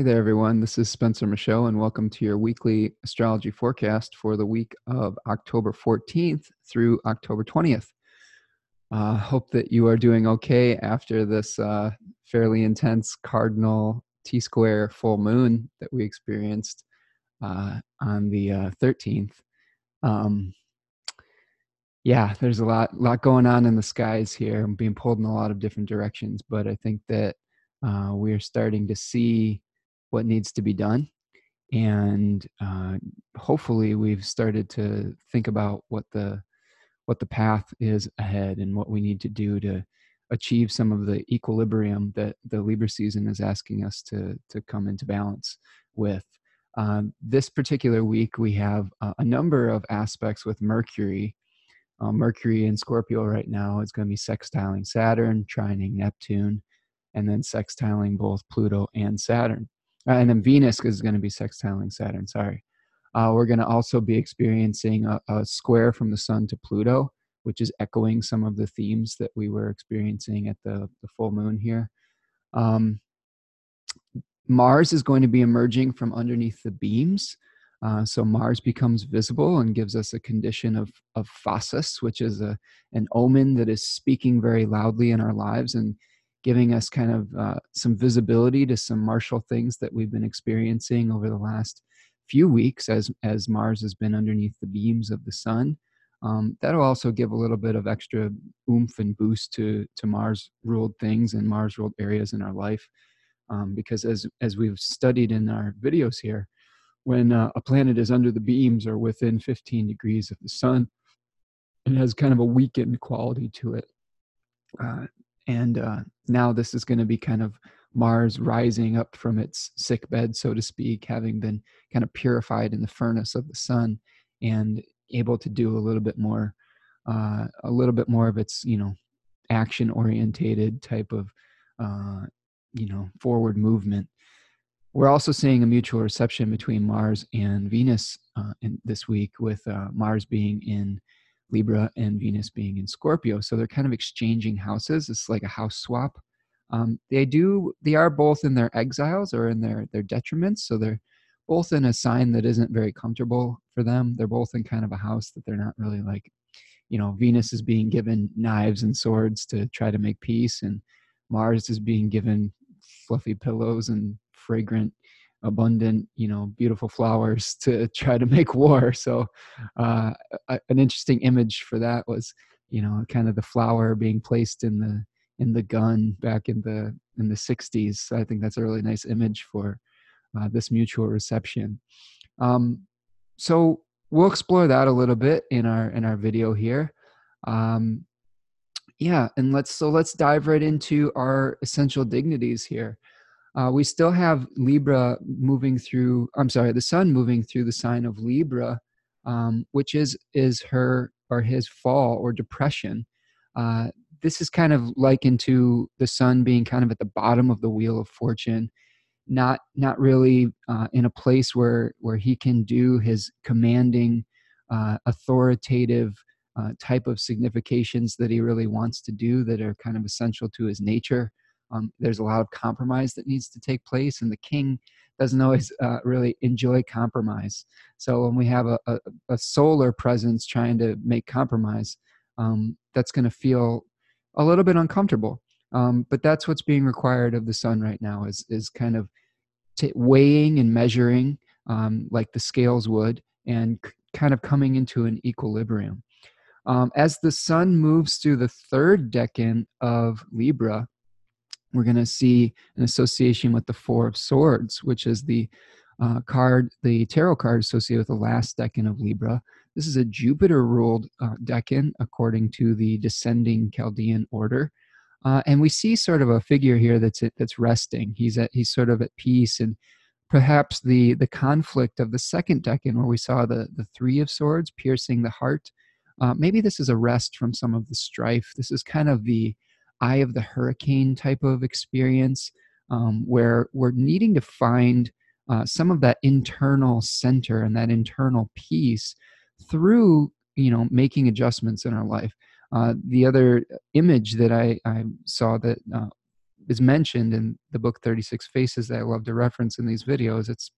Hey there, everyone. This is Spencer Michelle, and welcome to your weekly astrology forecast for the week of October 14th through October 20th. Uh, hope that you are doing okay after this uh, fairly intense cardinal T square full moon that we experienced uh, on the 13th. Uh, um, yeah, there's a lot, lot going on in the skies here. I'm being pulled in a lot of different directions, but I think that uh, we're starting to see what needs to be done and uh, hopefully we've started to think about what the what the path is ahead and what we need to do to achieve some of the equilibrium that the Libra season is asking us to to come into balance with. Um, this particular week, we have uh, a number of aspects with Mercury. Uh, Mercury in Scorpio right now is going to be sextiling Saturn, trining Neptune, and then sextiling both Pluto and Saturn uh, and then Venus is going to be sextiling Saturn. Sorry. Uh, we're going to also be experiencing a, a, square from the Sun to Pluto, which is echoing some of the themes that we were experiencing at the, the full moon here. Um, Mars is going to be emerging from underneath the beams. Uh, so Mars becomes visible and gives us a condition of, of phasis, which is a, an omen that is speaking very loudly in our lives and giving us kind of uh, some visibility to some martial things that we've been experiencing over the last few weeks as as Mars has been underneath the beams of the sun. Um, that'll also give a little bit of extra oomph and boost to to Mars ruled things and Mars ruled areas in our life, um, because as as we've studied in our videos here, when uh, a planet is under the beams or within 15 degrees of the sun, it has kind of a weakened quality to it. Uh, and uh, now this is going to be kind of Mars rising up from its sick bed, so to speak, having been kind of purified in the furnace of the sun and able to do a little bit more, uh, a little bit more of its, you know, action orientated type of, uh, you know, forward movement. We're also seeing a mutual reception between Mars and Venus uh, in this week, with uh, Mars being in Libra and Venus being in Scorpio. So they're kind of exchanging houses. It's like a house swap. Um, they do they are both in their exiles or in their their detriments. So they're both in a sign that isn't very comfortable for them. They're both in kind of a house that they're not really like, you know, Venus is being given knives and swords to try to make peace, and Mars is being given fluffy pillows and fragrant abundant you know beautiful flowers to try to make war. So uh, an interesting image for that was you know kind of the flower being placed in the in the gun back in the in the 60s so i think that's a really nice image for uh, this mutual reception. Um, so we'll explore that a little bit in our in our video here. Um, yeah and let's so let's dive right into our essential dignities here uh, we still have Libra moving through. I'm sorry, the Sun moving through the sign of Libra, um, which is is her or his fall or depression. Uh, this is kind of likened to the Sun being kind of at the bottom of the wheel of fortune, not not really uh, in a place where where he can do his commanding, uh, authoritative. Uh, type of significations that he really wants to do that are kind of essential to his nature um, there's a lot of compromise that needs to take place, and the king doesn't always uh, really enjoy compromise. So when we have a, a, a solar presence trying to make compromise, um, that's going to feel a little bit uncomfortable. Um, but that's what's being required of the sun right now is is kind of t- weighing and measuring um, like the scales would, and c- kind of coming into an equilibrium. Um, as the sun moves through the third decan of Libra, we're going to see an association with the Four of Swords, which is the uh, card, the tarot card associated with the last decan of Libra. This is a Jupiter ruled uh, decan according to the descending Chaldean order. Uh, and we see sort of a figure here that's that's resting. He's at he's sort of at peace, and perhaps the the conflict of the second decan, where we saw the the three of swords piercing the heart. Uh, maybe this is a rest from some of the strife. This is kind of the eye of the hurricane type of experience um, where we're needing to find uh, some of that internal center and that internal peace through you know making adjustments in our life uh, the other image that I, I saw that uh, is mentioned in the book 36 Faces that I love to reference in these videos. It's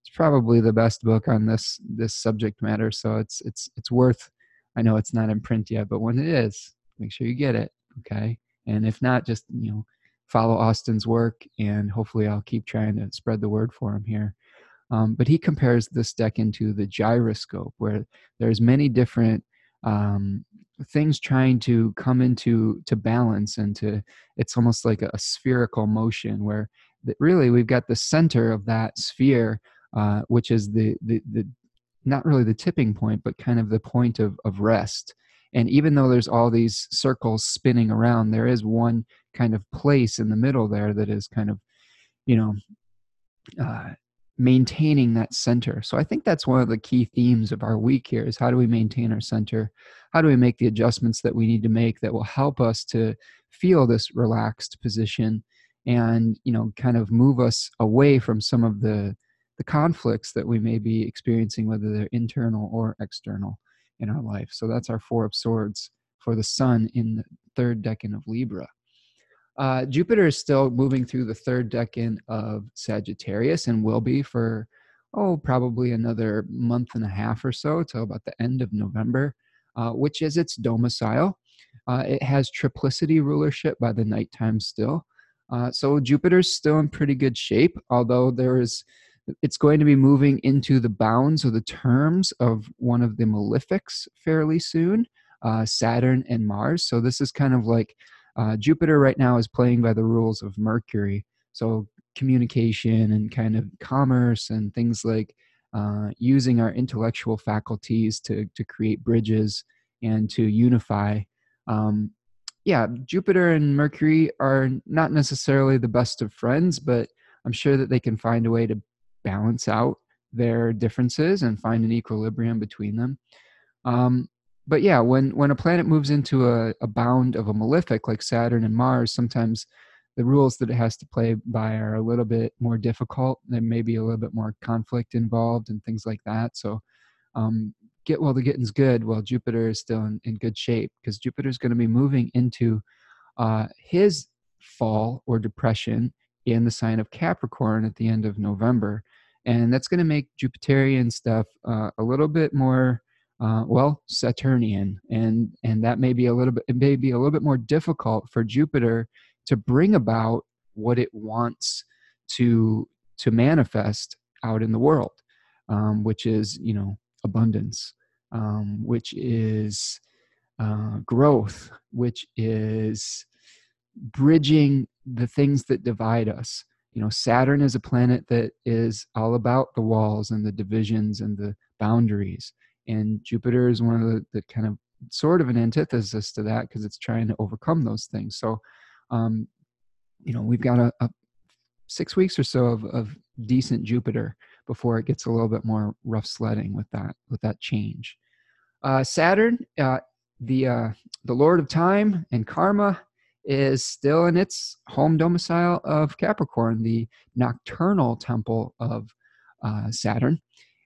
it's probably the best book on this this subject matter. So it's it's it's worth. I know it's not in print yet, but when it is, make sure you get it. Okay, and if not, just you know follow Austin's work, and hopefully I'll keep trying to spread the word for him here. Um, but he compares this decan to the gyroscope, where there's many different um, things trying to come into to balance and to it's almost like a, a spherical motion where really we've got the center of that sphere uh, which is the, the the not really the tipping point but kind of the point of, of rest and even though there's all these circles spinning around there is one kind of place in the middle there that is kind of you know uh, maintaining that center. So I think that's one of the key themes of our week here is how do we maintain our center? How do we make the adjustments that we need to make that will help us to feel this relaxed position and, you know, kind of move us away from some of the the conflicts that we may be experiencing whether they're internal or external in our life. So that's our four of swords for the sun in the third decan of Libra. Uh, Jupiter is still moving through the third decan of Sagittarius and will be for, oh, probably another month and a half or so till about the end of November, uh, which is its domicile. Uh, it has triplicity rulership by the nighttime still. Uh, so Jupiter's still in pretty good shape, although there is it's going to be moving into the bounds or the terms of one of the malefics fairly soon, uh, Saturn and Mars. So this is kind of like uh, Jupiter right now is playing by the rules of Mercury. So communication and kind of commerce and things like uh, using our intellectual faculties to, to create bridges and to unify. Um, yeah, Jupiter and Mercury are not necessarily the best of friends, but I'm sure that they can find a way to balance out their differences and find an equilibrium between them. Um, but yeah, when when a planet moves into a, a bound of a malefic like Saturn and Mars, sometimes the rules that it has to play by are a little bit more difficult. There may be a little bit more conflict involved and things like that. So um, get while the getting's good. While Jupiter is still in, in good shape because Jupiter is going to be moving into uh, his fall or depression in the sign of Capricorn at the end of November, and that's going to make Jupiterian stuff uh, a little bit more uh, well saturnian and and that may be a little bit it may be a little bit more difficult for jupiter to bring about what it wants to to manifest out in the world um, which is you know abundance um, which is uh, growth which is bridging the things that divide us. You know saturn is a planet that is all about the walls and the divisions and the boundaries. And jupiter is one of the, the kind of sort of an antithesis to that because it's trying to overcome those things. So um, you know we've got a, a six weeks or so of, of decent jupiter before it gets a little bit more rough sledding with that with that change. Uh, saturn uh, the uh, the lord of time and karma is still in its home domicile of capricorn the nocturnal temple of uh, saturn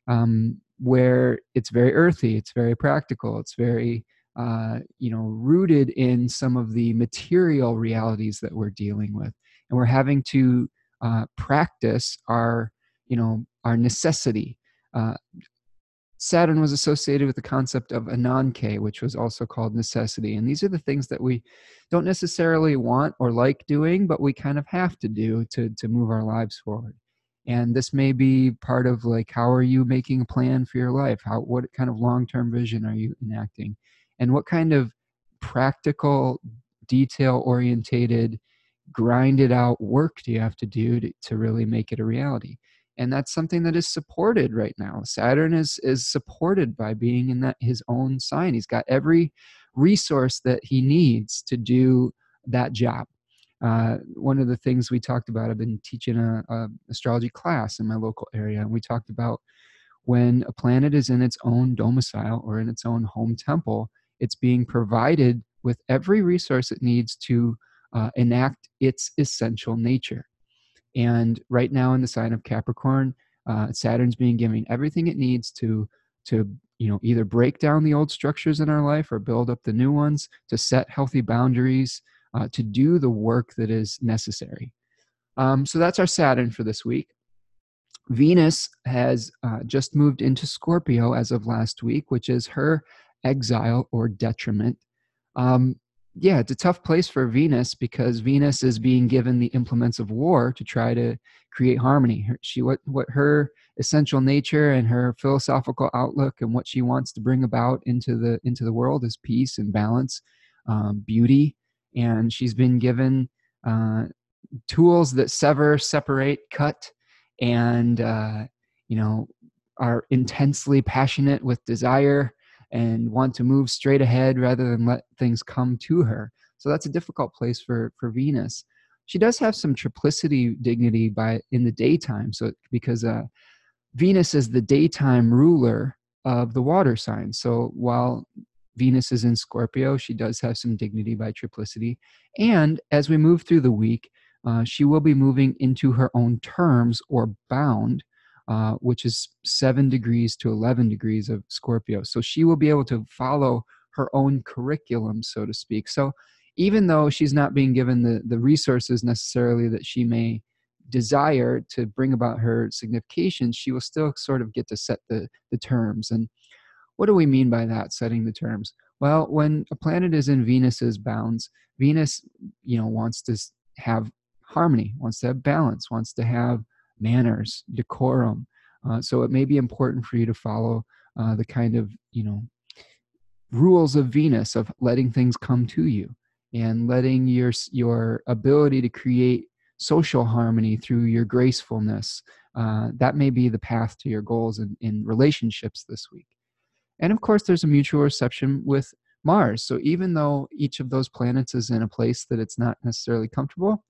um, where it's very earthy, it's very practical, it's very uh, you know rooted in some of the material realities that we're dealing with, and we're having to uh, practice our you know our necessity. Saturn was associated with the concept of ananke, which was also called necessity. And these are the things that we don't necessarily want or like doing, but we kind of have to do to, to move our lives forward. And this may be part of like how are you making a plan for your life? How what kind of long-term vision are you enacting? And what kind of practical detail orientated grinded out work do you have to do to, to really make it a reality and that's something that is supported right now. Saturn is is supported by being in that his own sign. He's got every resource that he needs to do that job. Uh, one of the things we talked about, I've been teaching a, a astrology class in my local area, and we talked about when a planet is in its own domicile or in its own home temple, it's being provided with every resource it needs to uh, enact its essential nature. And right now, in the sign of Capricorn, uh, Saturn's being given everything it needs to to you know either break down the old structures in our life or build up the new ones to set healthy boundaries uh, to do the work that is necessary. Um, so that's our Saturn for this week. Venus has uh, just moved into Scorpio as of last week, which is her exile or detriment. Um, yeah, it's a tough place for Venus because Venus is being given the implements of war to try to create harmony. She what what her essential nature and her philosophical outlook and what she wants to bring about into the into the world is peace and balance, um, beauty, and she's been given uh, tools that sever, separate, cut, and uh, you know are intensely passionate with desire and want to move straight ahead rather than let things come to her. So that's a difficult place for for Venus. She does have some triplicity dignity by in the daytime, so because uh, Venus is the daytime ruler of the water sign. So while Venus is in Scorpio, she does have some dignity by triplicity. And as we move through the week, uh, she will be moving into her own terms or bound, uh, which is seven degrees to 11 degrees of Scorpio. So she will be able to follow her own curriculum, so to speak. So even though she's not being given the, the resources necessarily that she may desire to bring about her signification, she will still sort of get to set the, the terms. And what do we mean by that, setting the terms? Well, when a planet is in Venus's bounds, Venus, you know, wants to have harmony, wants to have balance, wants to have manners, decorum. Uh, so it may be important for you to follow uh, the kind of you know rules of Venus of letting things come to you and letting your your ability to create social harmony through your gracefulness. Uh, that may be the path to your goals in, in relationships this week. And of course, there's a mutual reception with Mars. So even though each of those planets is in a place that it's not necessarily comfortable,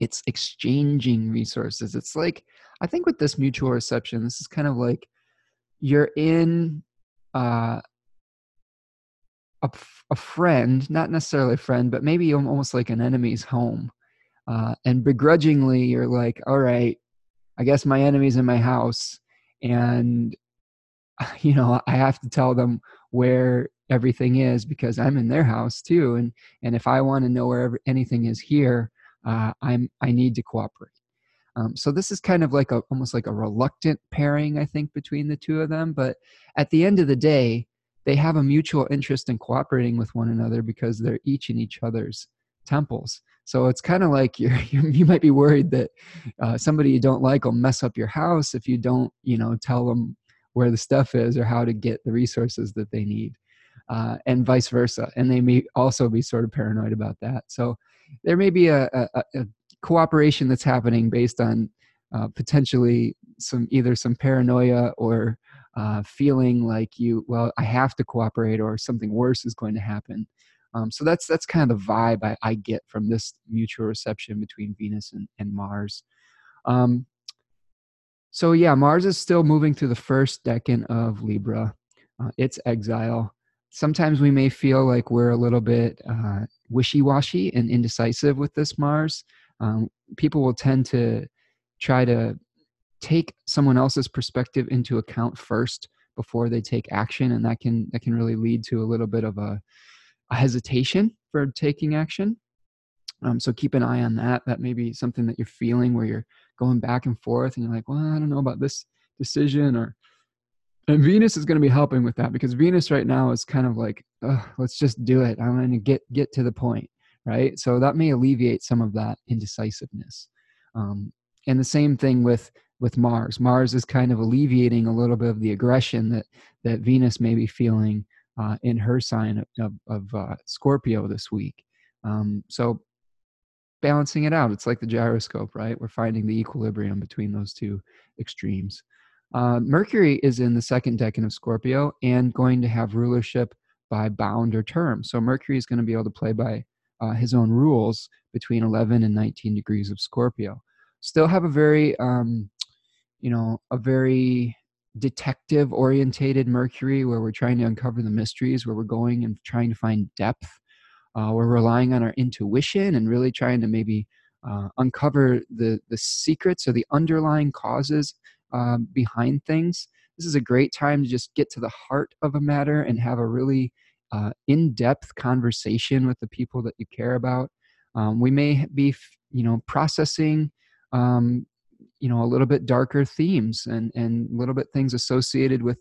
it's exchanging resources. It's like, I think with this mutual reception, this is kind of like you're in uh, a, a friend, not necessarily a friend, but maybe almost like an enemy's home. Uh, and begrudgingly, you're like, all right, I guess my enemy's in my house. And, you know, I have to tell them where everything is because I'm in their house too. And, and if I want to know where anything is here, uh, I'm I need to cooperate. Um, so this is kind of like a almost like a reluctant pairing, I think, between the two of them. But at the end of the day, they have a mutual interest in cooperating with one another because they're each in each other's temples. So it's kind of like you're, you might be worried that uh, somebody you don't like will mess up your house if you don't, you know, tell them where the stuff is or how to get the resources that they need, uh, and vice versa. And they may also be sort of paranoid about that. So there may be a, a, a cooperation that's happening based on uh, potentially some either some paranoia or uh, feeling like you well i have to cooperate or something worse is going to happen. Um, so that's that's kind of the vibe I, I, get from this mutual reception between venus and, and mars. Um, so yeah mars is still moving through the first decan of libra uh, it's exile sometimes we may feel like we're a little bit uh, wishy-washy and indecisive with this mars um, people will tend to try to take someone else's perspective into account first before they take action and that can that can really lead to a little bit of a, a hesitation for taking action. Um, so keep an eye on that. That may be something that you're feeling where you're going back and forth and you're like well i don't know about this decision or and venus is going to be helping with that because venus right now is kind of like let's just do it. I'm going to get get to the point right? So that may alleviate some of that indecisiveness. Um, and the same thing with with mars. Mars is kind of alleviating a little bit of the aggression that that venus may be feeling uh, in her sign of, of, of uh, scorpio this week. Um, so balancing it out it's like the gyroscope right? We're finding the equilibrium between those two extremes uh, Mercury is in the second decan of Scorpio and going to have rulership by bound or term. So Mercury is going to be able to play by uh, his own rules between 11 and 19 degrees of Scorpio. Still have a very, um, you know, a very detective orientated Mercury where we're trying to uncover the mysteries, where we're going and trying to find depth. Uh, we're relying on our intuition and really trying to maybe uh, uncover the the secrets or the underlying causes um, behind things. This is a great time to just get to the heart of a matter and have a really uh, in-depth conversation with the people that you care about. Um, we may be, you know, processing, um, you know, a little bit darker themes and and little bit things associated with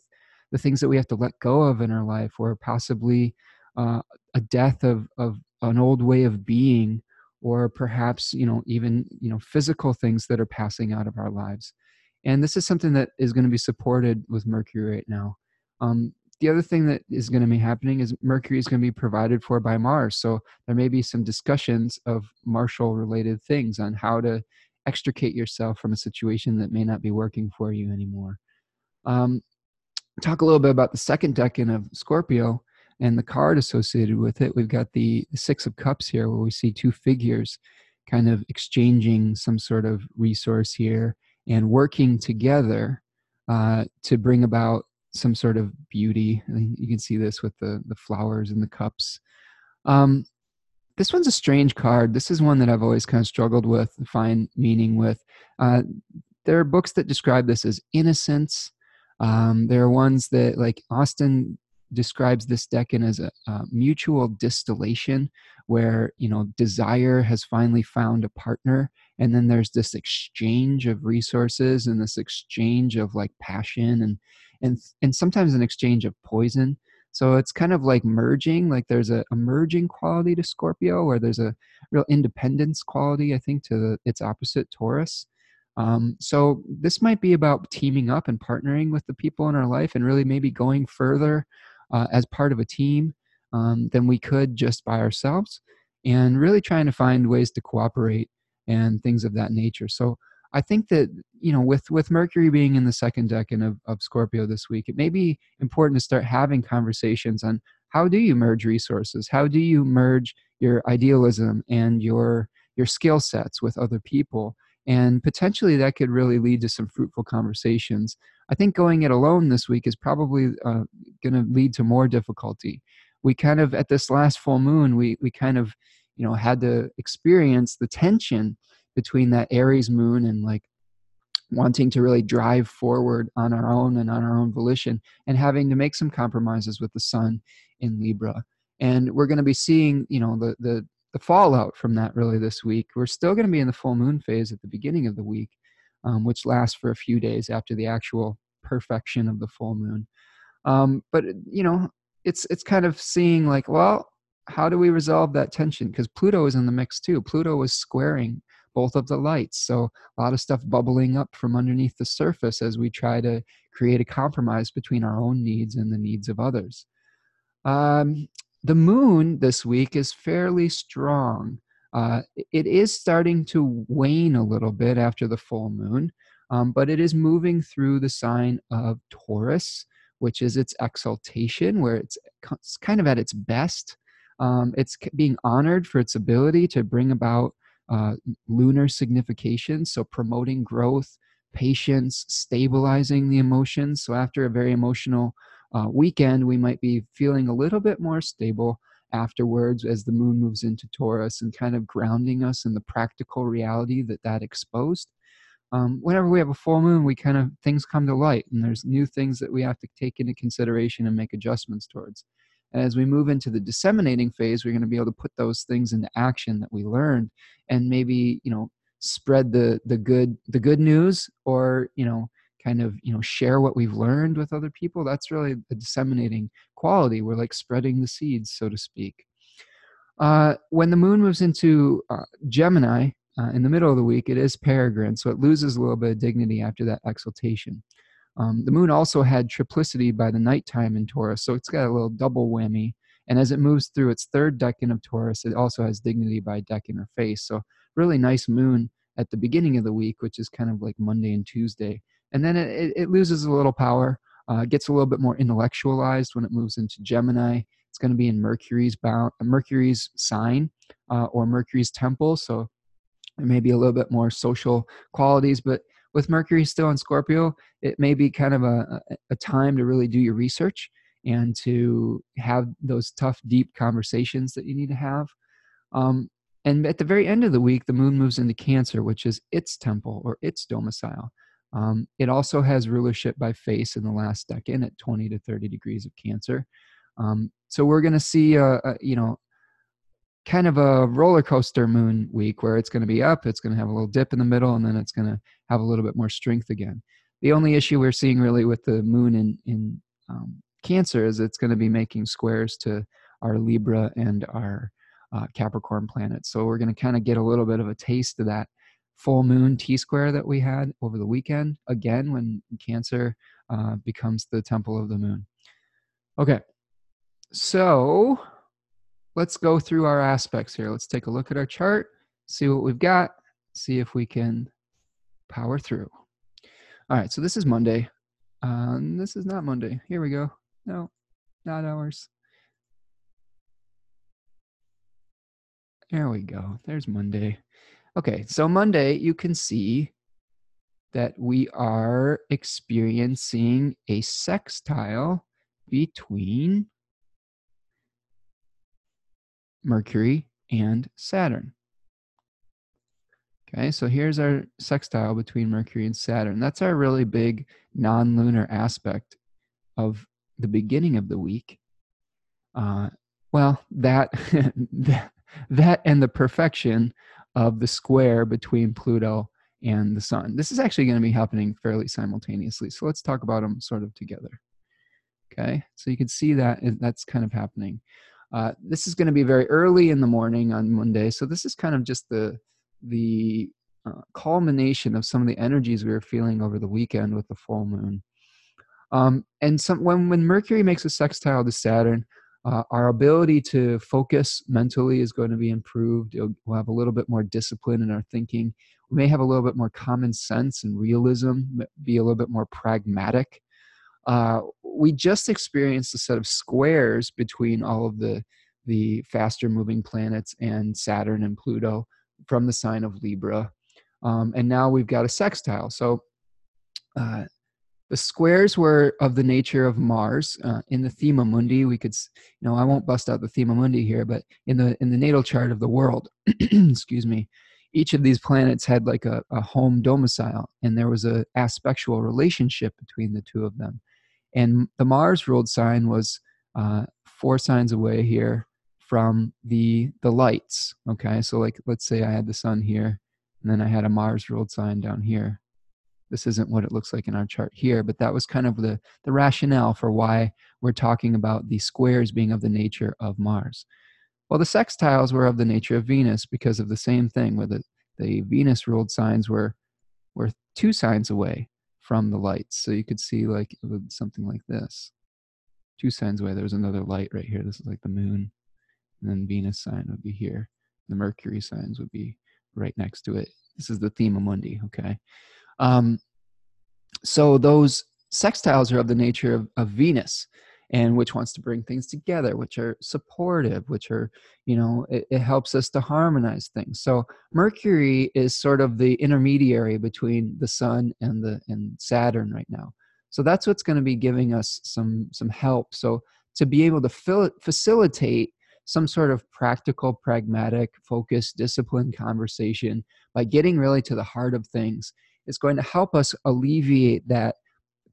the things that we have to let go of in our life, or possibly uh, a death of of an old way of being, or perhaps you know even you know physical things that are passing out of our lives. And this is something that is going to be supported with Mercury right now. Um, the other thing that is going to be happening is Mercury is going to be provided for by Mars. So there may be some discussions of Martial related things on how to extricate yourself from a situation that may not be working for you anymore. Um, talk a little bit about the second decan of Scorpio and the card associated with it. We've got the, the Six of Cups here, where we see two figures kind of exchanging some sort of resource here and working together uh, to bring about some sort of beauty. You can see this with the the flowers and the cups. Um, this one's a strange card. This is one that I've always kind of struggled with, find meaning with. Uh, there are books that describe this as innocence. Um, there are ones that, like Austin describes this decan as a, a, mutual distillation, where you know desire has finally found a partner, and then there's this exchange of resources and this exchange of like passion and and and sometimes an exchange of poison. So it's kind of like merging like there's a, a merging quality to scorpio where there's a real independence quality i think to the, its opposite taurus. Um, so this might be about teaming up and partnering with the people in our life and really maybe going further uh, as part of a team um, than we could just by ourselves and really trying to find ways to cooperate and things of that nature so I think that you know with with Mercury being in the second decan of, of Scorpio this week, it may be important to start having conversations on how do you merge resources? How do you merge your idealism and your your skill sets with other people? And potentially that could really lead to some fruitful conversations. I think going it alone this week is probably uh, going to lead to more difficulty. We kind of at this last full moon, we we kind of you know had to experience the tension between that Aries moon and like wanting to really drive forward on our own and on our own volition and having to make some compromises with the sun in Libra. And we're going to be seeing, you know, the the the fallout from that really this week. We're still going to be in the full moon phase at the beginning of the week, um, which lasts for a few days after the actual perfection of the full moon. Um, but you know, it's it's kind of seeing like, well, how do we resolve that tension? Because Pluto is in the mix too. Pluto is squaring both of the lights. So a lot of stuff bubbling up from underneath the surface as we try to create a compromise between our own needs and the needs of others. Um, the moon this week is fairly strong. Uh, it is starting to wane a little bit after the full moon, um, but it is moving through the sign of Taurus, which is its exaltation, where it's kind of at its best. Um, it's being honored for its ability to bring about uh, lunar signification, so promoting growth, patience, stabilizing the emotions. So after a very emotional uh, weekend, we might be feeling a little bit more stable afterwards as the moon moves into Taurus and kind of grounding us in the practical reality that that exposed. Um, whenever we have a full moon, we kind of things come to light, and there's new things that we have to take into consideration and make adjustments towards. And as we move into the disseminating phase, we're going to be able to put those things into action that we learned and maybe, you know, spread the the good the good news or, you know, kind of, you know, share what we've learned with other people. That's really the disseminating quality. We're like spreading the seeds, so to speak. Uh, when the moon moves into uh, Gemini uh, in the middle of the week, it is peregrine, so it loses a little bit of dignity after that exaltation. Um, the moon also had triplicity by the nighttime in Taurus, so it's got a little double whammy. And as it moves through its third decan of Taurus, it also has dignity by decan or face. So really nice moon at the beginning of the week, which is kind of like Monday and Tuesday. And then it, it loses a little power, uh, gets a little bit more intellectualized when it moves into Gemini. It's going to be in Mercury's bound, Mercury's sign uh, or Mercury's temple. So it may be a little bit more social qualities, but with Mercury still in Scorpio, it may be kind of a, a time to really do your research and to have those tough, deep conversations that you need to have. Um, and at the very end of the week, the moon moves into Cancer, which is its temple or its domicile. Um, it also has rulership by face in the last decan at 20 to 30 degrees of Cancer. Um, so we're going to see a, a, you know kind of a roller coaster moon week where it's going to be up, it's going to have a little dip in the middle, and then it's going to have a little bit more strength again. The only issue we're seeing really with the moon in in um, Cancer is it's going to be making squares to our Libra and our uh, Capricorn planets. So we're going to kind of get a little bit of a taste of that full moon T square that we had over the weekend again when Cancer uh, becomes the temple of the moon. Okay, so let's go through our aspects here. Let's take a look at our chart, see what we've got, see if we can power through. All right, so this is Monday. Um, this is not Monday. Here we go. No, not ours. There we go. There's Monday. Okay, so Monday, you can see that we are experiencing a sextile between Mercury and Saturn. Okay, so here's our sextile between Mercury and Saturn. That's our really big non lunar aspect of the beginning of the week. Uh, well, that, that, that and the perfection of the square between Pluto and the Sun. This is actually going to be happening fairly simultaneously. So let's talk about them sort of together. Okay, so you can see that that's kind of happening. Uh, this is going to be very early in the morning on Monday. So this is kind of just the the uh, culmination of some of the energies we were feeling over the weekend with the full moon. Um, and some, when when Mercury makes a sextile to Saturn, uh, our ability to focus mentally is going to be improved. we'll have a little bit more discipline in our thinking. We may have a little bit more common sense and realism, be a little bit more pragmatic. Uh, we just experienced a set of squares between all of the the faster moving planets and Saturn and Pluto from the sign of Libra, um, and now we've got a sextile. So uh, the squares were of the nature of Mars. Uh, in the Thema Mundi, we could, you know, I won't bust out the Thema Mundi here, but in the in the natal chart of the world, excuse me, each of these planets had like a, a home domicile, and there was a aspectual relationship between the two of them. And the Mars ruled sign was uh, four signs away here from the the lights. Okay, so like let's say I had the sun here, and then I had a Mars ruled sign down here this isn't what it looks like in our chart here, but that was kind of the, the rationale for why we're talking about the squares being of the nature of Mars. Well, the sextiles were of the nature of Venus because of the same thing, where the, the Venus ruled signs were, were two signs away from the lights. So you could see like something like this. Two signs away, there's another light right here. This is like the moon. And then Venus sign would be here. The Mercury signs would be right next to it. This is the Thema Mundi, okay? Um, so those sextiles are of the nature of, of Venus and which wants to bring things together which are supportive which are you know it, it, helps us to harmonize things. So mercury is sort of the intermediary between the sun and the and saturn right now. So that's what's going to be giving us some some help. So to be able to fill, facilitate some sort of practical pragmatic focused disciplined conversation by getting really to the heart of things is going to help us alleviate that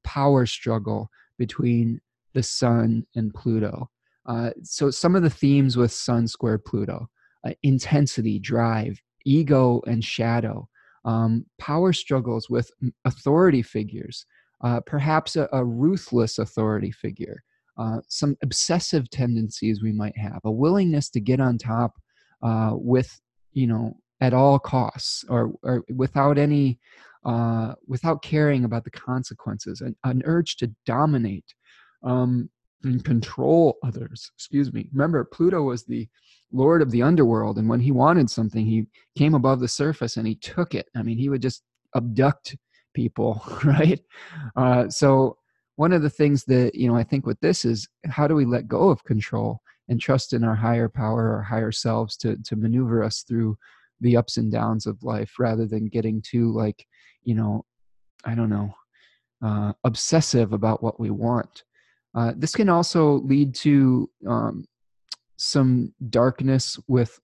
power struggle between the sun and Pluto. Uh, so, some of the themes with Sun square Pluto uh, intensity, drive, ego, and shadow, um, power struggles with authority figures, uh, perhaps a, a, ruthless authority figure, uh, some obsessive tendencies we might have, a willingness to get on top uh, with, you know, at all costs or, or without any uh, without caring about the consequences, an, an urge to dominate um, and control others. Excuse me. Remember, Pluto was the lord of the underworld, and when he wanted something, he came above the surface and he took it. I mean, he would just abduct people, right? Uh, so one of the things that you know i think with this is how do we let go of control and trust in our higher power or higher selves to to maneuver us through the ups and downs of life rather than getting too like you know i don't know uh, obsessive about what we want. Uh, this can also lead to um, some darkness with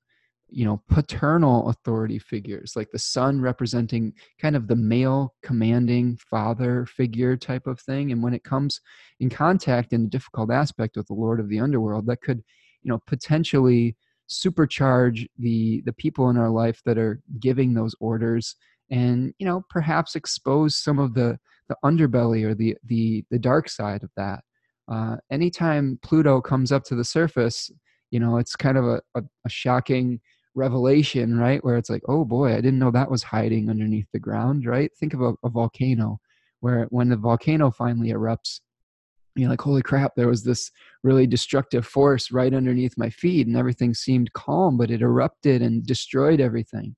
you know paternal authority figures like the sun representing kind of the male commanding father figure type of thing. And when it comes in contact in a difficult aspect with the lord of the underworld that could you know potentially supercharge the the people in our life that are giving those orders and you know perhaps expose some of the the underbelly or the the the dark side of that uh, anytime pluto comes up to the surface you know it's kind of a, a, a shocking revelation, right? Where it's like, oh boy, I didn't know that was hiding underneath the ground, right? Think of a, a volcano where when the volcano finally erupts, you're like, holy crap, there was this really destructive force right underneath my feet, and everything seemed calm, but it erupted and destroyed everything.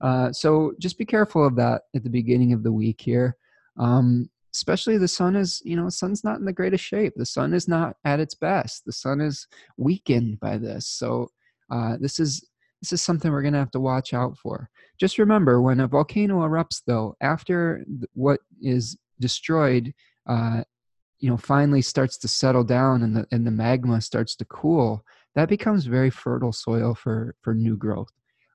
Uh, so just be careful of that at the beginning of the week here. Um, especially the sun is, you know, sun's not in the greatest shape. The sun is not at its best. The sun is weakened by this. So uh, this is this is something we're going to have to watch out for. Just remember when a volcano erupts, though, after what is destroyed, uh, you know, finally starts to settle down and the, and the magma starts to cool, that becomes very fertile soil for, for new growth.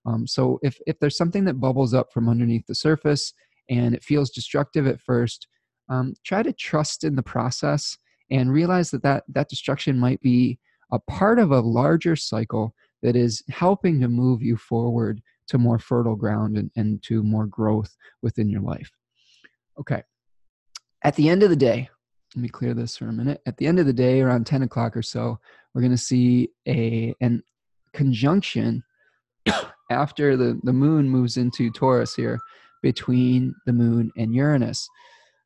Um, so if, if there's something that bubbles up from underneath the surface and it feels destructive at first, um, try to trust in the process and realize that, that that destruction might be a part of a larger cycle that is helping to move you forward to more fertile ground and, and to more growth within your life. Okay. At the end of the day, let me clear this for a minute. At the end of the day, around 10 o'clock or so, we're going to see a an conjunction after the, the moon moves into Taurus here between the moon and Uranus.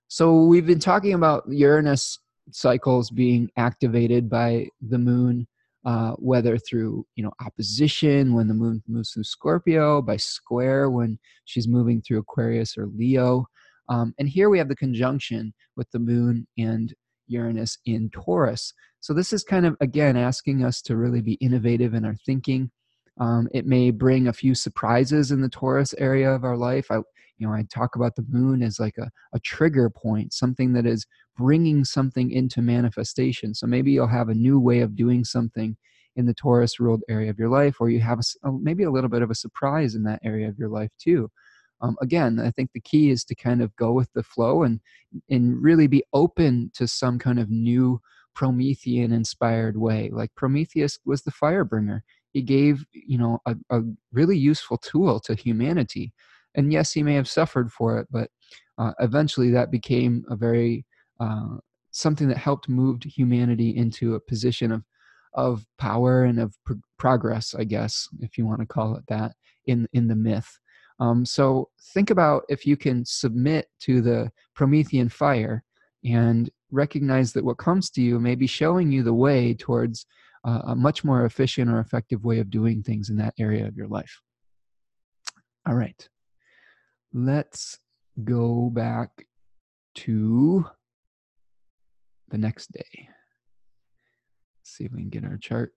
So we've been talking about Uranus cycles being activated by the moon uh, whether through you know opposition when the moon moves through Scorpio, by square when she's moving through Aquarius or Leo. Um, and here we have the conjunction with the moon and Uranus in Taurus. So this is kind of again asking us to really be innovative in our thinking. Um, it may bring a few surprises in the Taurus area of our life. I, you know, I talk about the moon as like a, a trigger point, something that is bringing something into manifestation. So maybe you'll have a new way of doing something in the Taurus ruled area of your life, or you have a, maybe a little bit of a surprise in that area of your life too. Um, again, I think the key is to kind of go with the flow and and really be open to some kind of new Promethean inspired way. Like Prometheus was the fire bringer. He gave you know a, a really useful tool to humanity, and yes, he may have suffered for it, but uh, eventually that became a very uh, something that helped moved humanity into a position of of power and of pro- progress, I guess, if you want to call it that, in in the myth. Um, so think about if you can submit to the Promethean fire and recognize that what comes to you may be showing you the way towards uh, a much more efficient or effective way of doing things in that area of your life. All right, let's go back to the next day. Let's see if we can get our chart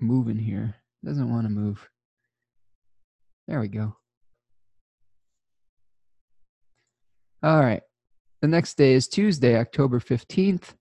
moving here. It doesn't want to move. There we go. All right. The next day is Tuesday, October 15th.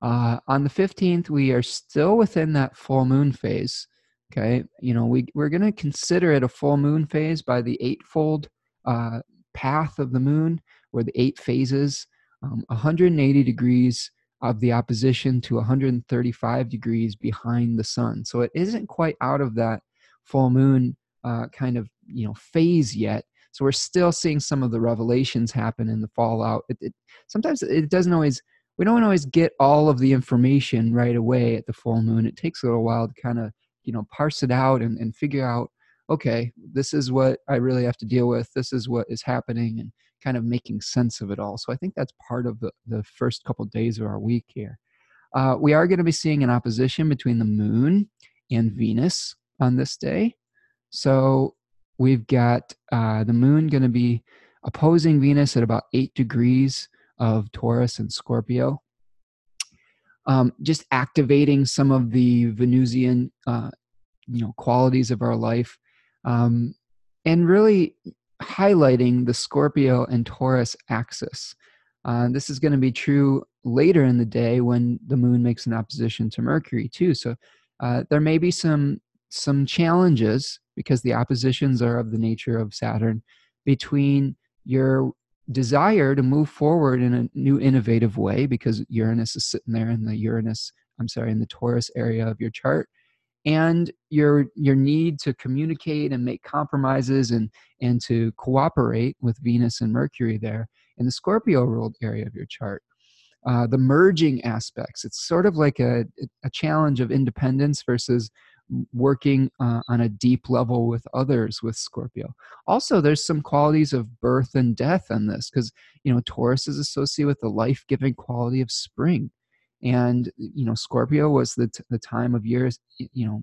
Uh, on the 15th, we are still within that full moon phase. Okay. You know, we, we're going to consider it a full moon phase by the eightfold uh, path of the moon, or the eight phases, um, 180 degrees of the opposition to 135 degrees behind the sun. So it isn't quite out of that full moon uh, kind of you know phase yet. So we're still seeing some of the revelations happen in the fallout. It, it, sometimes it doesn't always. We don't always get all of the information right away at the full moon. It takes a little while to kind of you know parse it out and, and figure out okay this is what i really have to deal with this is what is happening and kind of making sense of it all. So I think that's part of the, the first couple of days of our week here. Uh, we are going to be seeing an opposition between the moon and Venus on this day. So we've got uh, the moon going to be opposing Venus at about eight degrees of Taurus and Scorpio. Um, just activating some of the Venusian, uh, you know, qualities of our life, um, and really highlighting the Scorpio and Taurus axis. Uh, this is going to be true later in the day when the moon makes an opposition to Mercury too. So uh, there may be some some challenges because the oppositions are of the nature of Saturn between your desire to move forward in a new innovative way because Uranus is sitting there in the Uranus, I'm sorry, in the Taurus area of your chart and your your need to communicate and make compromises and and to cooperate with Venus and Mercury there in the Scorpio ruled area of your chart. Uh, the merging aspects. It's sort of like a, a challenge of independence versus working uh, on a deep level with others with Scorpio. Also, there's some qualities of birth and death on this because, you know, Taurus is associated with the life giving quality of spring. And, you know, Scorpio was the, t- the time of years, you know,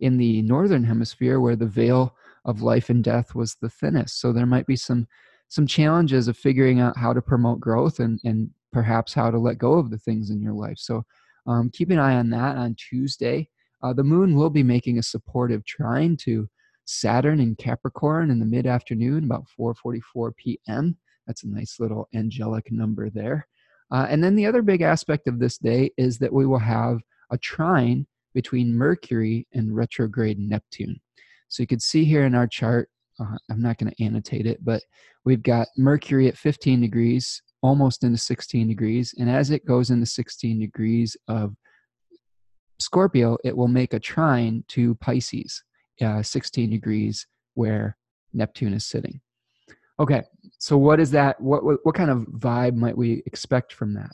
in the northern hemisphere where the veil of life and death was the thinnest. So there might be some some challenges of figuring out how to promote growth and, and perhaps how to let go of the things in your life. So um, keep an eye on that on Tuesday. Uh, the moon will be making a supportive trine to Saturn in Capricorn in the mid afternoon, about 4:44 p.m. That's a nice little angelic number there. Uh, and then the other big aspect of this day is that we will have a trine between Mercury and retrograde Neptune. So you can see here in our chart, uh, I'm not going to annotate it, but we've got Mercury at 15 degrees, almost into 16 degrees. And as it goes into 16 degrees of Scorpio, it will make a trine to Pisces, uh, 16 degrees where Neptune is sitting. Okay, so what is that? What, what, what kind of vibe might we expect from that?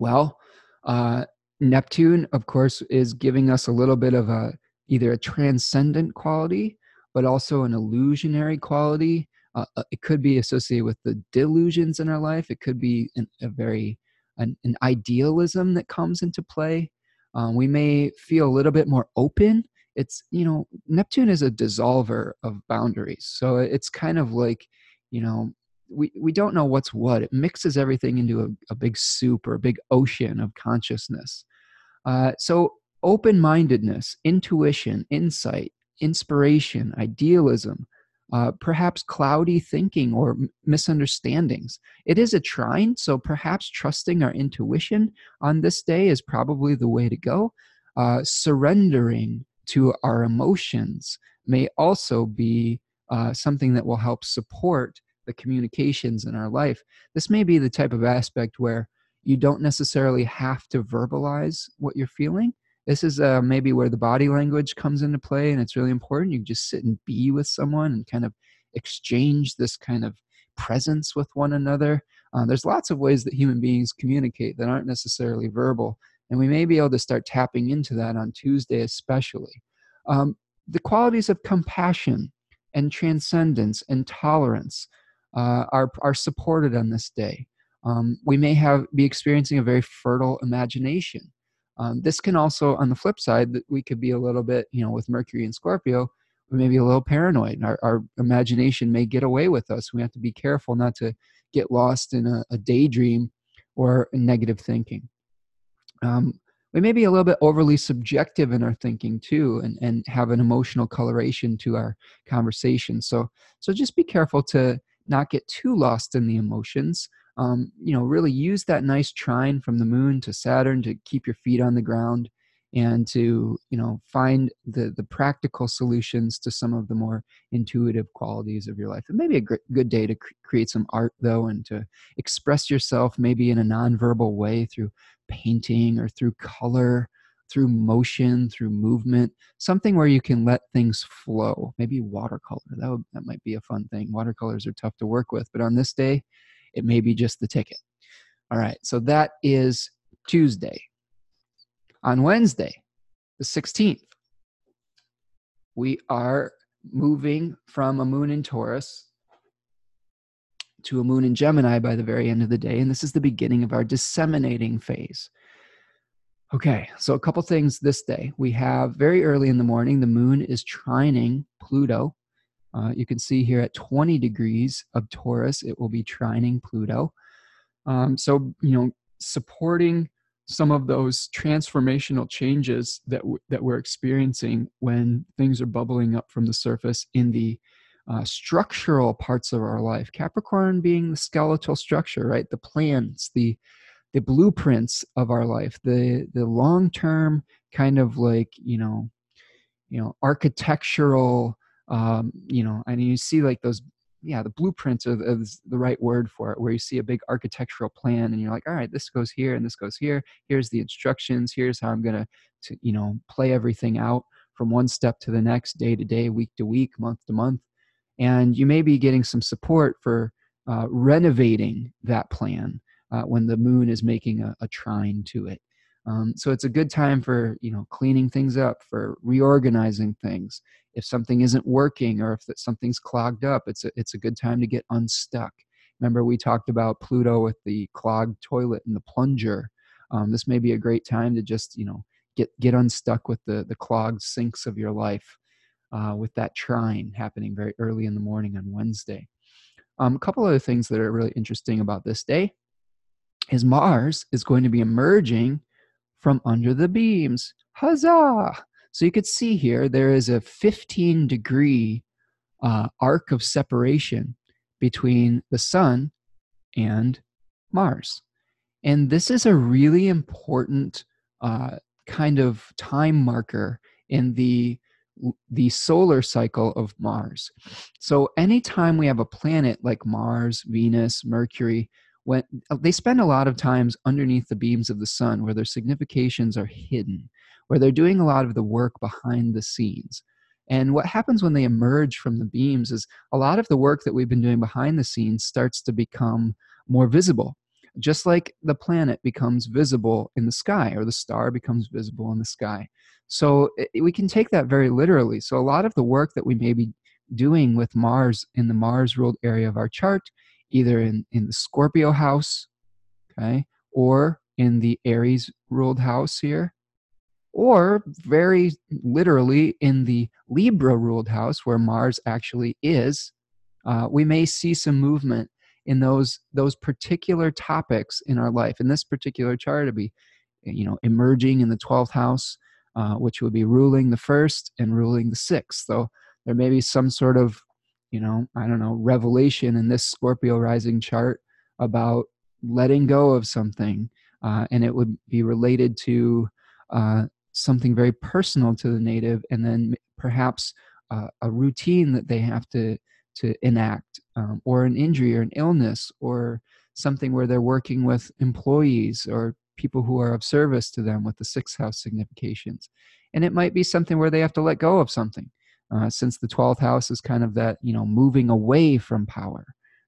Well, uh, Neptune, of course, is giving us a little bit of a either a transcendent quality, but also an illusionary quality. Uh, uh it could be associated with the delusions in our life. It could be an, a very an, an idealism that comes into play um, we may feel a little bit more open. It's you know neptune is a dissolver of boundaries. So it's kind of like you know we, we don't know what's what. It mixes everything into a, a big soup or a big ocean of consciousness. Uh, so open-mindedness intuition insight inspiration idealism uh, perhaps cloudy thinking or misunderstandings. It is a trine, so perhaps trusting our intuition on this day is probably the way to go. Uh, surrendering to our emotions may also be uh, something that will help support the communications in our life. This may be the type of aspect where you don't necessarily have to verbalize what you're feeling, this is uh, maybe where the body language comes into play and it's really important. You just sit and be with someone and kind of exchange this kind of presence with one another. Uh, there's lots of ways that human beings communicate that aren't necessarily verbal and we may be able to start tapping into that on tuesday especially. Um, the qualities of compassion and transcendence and tolerance uh, are, are supported on this day. Um, we may have be experiencing a very fertile imagination um, this can also, on the flip side, that we could be a little bit, you know, with Mercury and Scorpio, we may be a little paranoid. Our, our imagination may get away with us. We have to be careful not to get lost in a, a daydream or negative thinking. Um, we may be a little bit overly subjective in our thinking too and, and have an emotional coloration to our conversation so so just be careful to not get too lost in the emotions um, you know, really use that nice trine from the moon to Saturn to keep your feet on the ground and to you know find the the practical solutions to some of the more intuitive qualities of your life. It may be a great, good day to cr- create some art though and to express yourself maybe in a nonverbal way through painting or through color through motion through movement something where you can let things flow. Maybe watercolor that, would, that might be a fun thing. Watercolors are tough to work with but on this day it may be just the ticket. All right, so that is Tuesday. On Wednesday, the 16th, we are moving from a moon in Taurus to a moon in Gemini by the very end of the day. And this is the beginning of our disseminating phase. Okay, so a couple things this day. We have very early in the morning, the moon is trining Pluto uh, you can see here at 20 degrees of Taurus, it will be trining Pluto. Um, so, you know, supporting some of those transformational changes that, w- that we're experiencing when things are bubbling up from the surface in the uh, structural parts of our life. Capricorn being the skeletal structure, right? The plans, the the blueprints of our life, the the long term kind of like you know you know architectural um, you know and you see like those yeah the blueprints are, is the right word for it where you see a big architectural plan and you're like all right this goes here and this goes here. Here's the instructions. Here's how i'm going to you know play everything out from one step to the next day to day week to week month to month. And you may be getting some support for uh, renovating that plan uh, when the moon is making a, a trine to it. Um, so it's a good time for you know cleaning things up for reorganizing things if something isn't working or if something's clogged up it's a, it's a good time to get unstuck. Remember we talked about pluto with the clogged toilet and the plunger? Um, this may be a great time to just you know get get unstuck with the the clogged sinks of your life uh, with that trine happening very early in the morning on wednesday. Um, a couple other things that are really interesting about this day is mars is going to be emerging from under the beams. Huzzah so you could see here there is a 15 degree uh, arc of separation between the sun and Mars. And this is a really important uh, kind of time marker in the the solar cycle of Mars. So anytime we have a planet like Mars, Venus, Mercury, when they spend a lot of times underneath the beams of the sun where their significations are hidden where they're doing a lot of the work behind the scenes. And what happens when they emerge from the beams is a lot of the work that we've been doing behind the scenes starts to become more visible. Just like the planet becomes visible in the sky or the star becomes visible in the sky. So it, we can take that very literally. So a lot of the work that we may be doing with Mars in the Mars ruled area of our chart, either in, in the Scorpio house, okay, or in the Aries ruled house here, or very literally in the Libra ruled house where Mars actually is, uh, we may see some movement in those those particular topics in our life. In this particular chart, it'd be, you know, emerging in the twelfth house, uh, which would be ruling the first and ruling the sixth. So there may be some sort of, you know, I don't know, revelation in this Scorpio rising chart about letting go of something, uh, and it would be related to uh, something very personal to the native and then perhaps uh, a routine that they have to to enact um, or an injury or an illness or something where they're working with employees or people who are of service to them with the sixth house significations. And it might be something where they have to let go of something uh, since the 12th house is kind of that you know moving away from power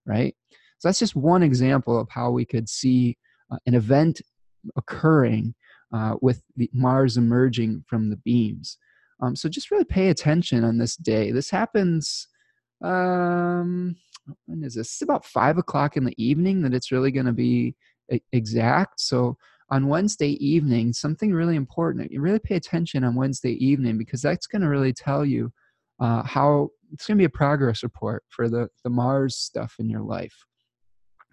right? So that's just one example of how we could see uh, an event occurring uh, with the Mars emerging from the beams. Um, so just really pay attention on this day. This happens. Um, when is this? It's about five o'clock in the evening that it's really going to be exact. So on Wednesday evening, something really important. You really pay attention on Wednesday evening because that's going to really tell you uh, how it's going to be a progress report for the the Mars stuff in your life.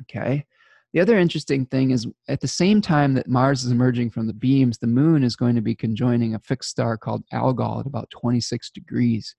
Okay. The other interesting thing is at the same time that Mars is emerging from the beams, the moon is going to be conjoining a fixed star called Algol at about 26 degrees.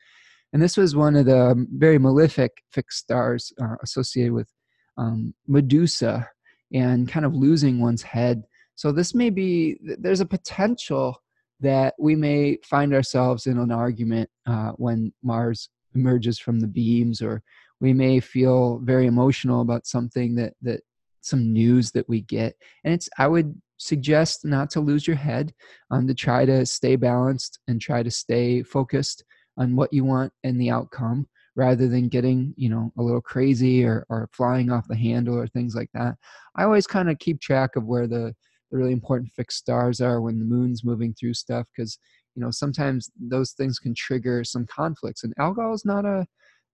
And this was one of the very malefic fixed stars uh, associated with um, Medusa and kind of losing one's head. So, this may be, there's a potential that we may find ourselves in an argument uh, when Mars emerges from the beams, or we may feel very emotional about something that, that some news that we get and it's i would suggest not to lose your head um, to try to stay balanced and try to stay focused on what you want and the outcome rather than getting you know a little crazy or, or flying off the handle or things like that. I always kind of keep track of where the, the really important fixed stars are when the moon's moving through stuff because you know sometimes those things can trigger some conflicts and algol is not a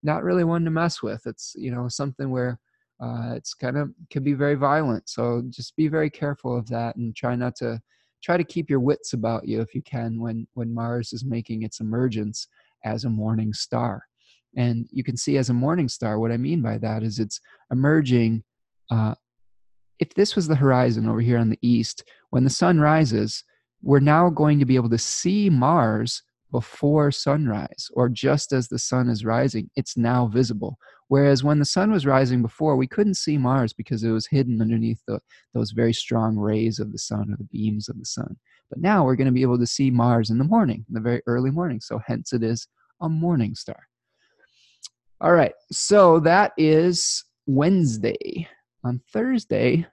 not really one to mess with. It's you know something where uh, it's kind of can be very violent. So just be very careful of that and try not to try to keep your wits about you if you can when when Mars is making its emergence as a morning star. And you can see as a morning star, what I mean by that is it's emerging. Uh, if this was the horizon over here on the east, when the sun rises, we're now going to be able to see Mars before sunrise or just as the sun is rising. It's now visible. Whereas when the sun was rising before, we couldn't see Mars because it was hidden underneath the, those very strong rays of the sun or the beams of the sun. But now we're going to be able to see Mars in the morning, in the very early morning. So hence it is a morning star. All right, so that is Wednesday. On Thursday,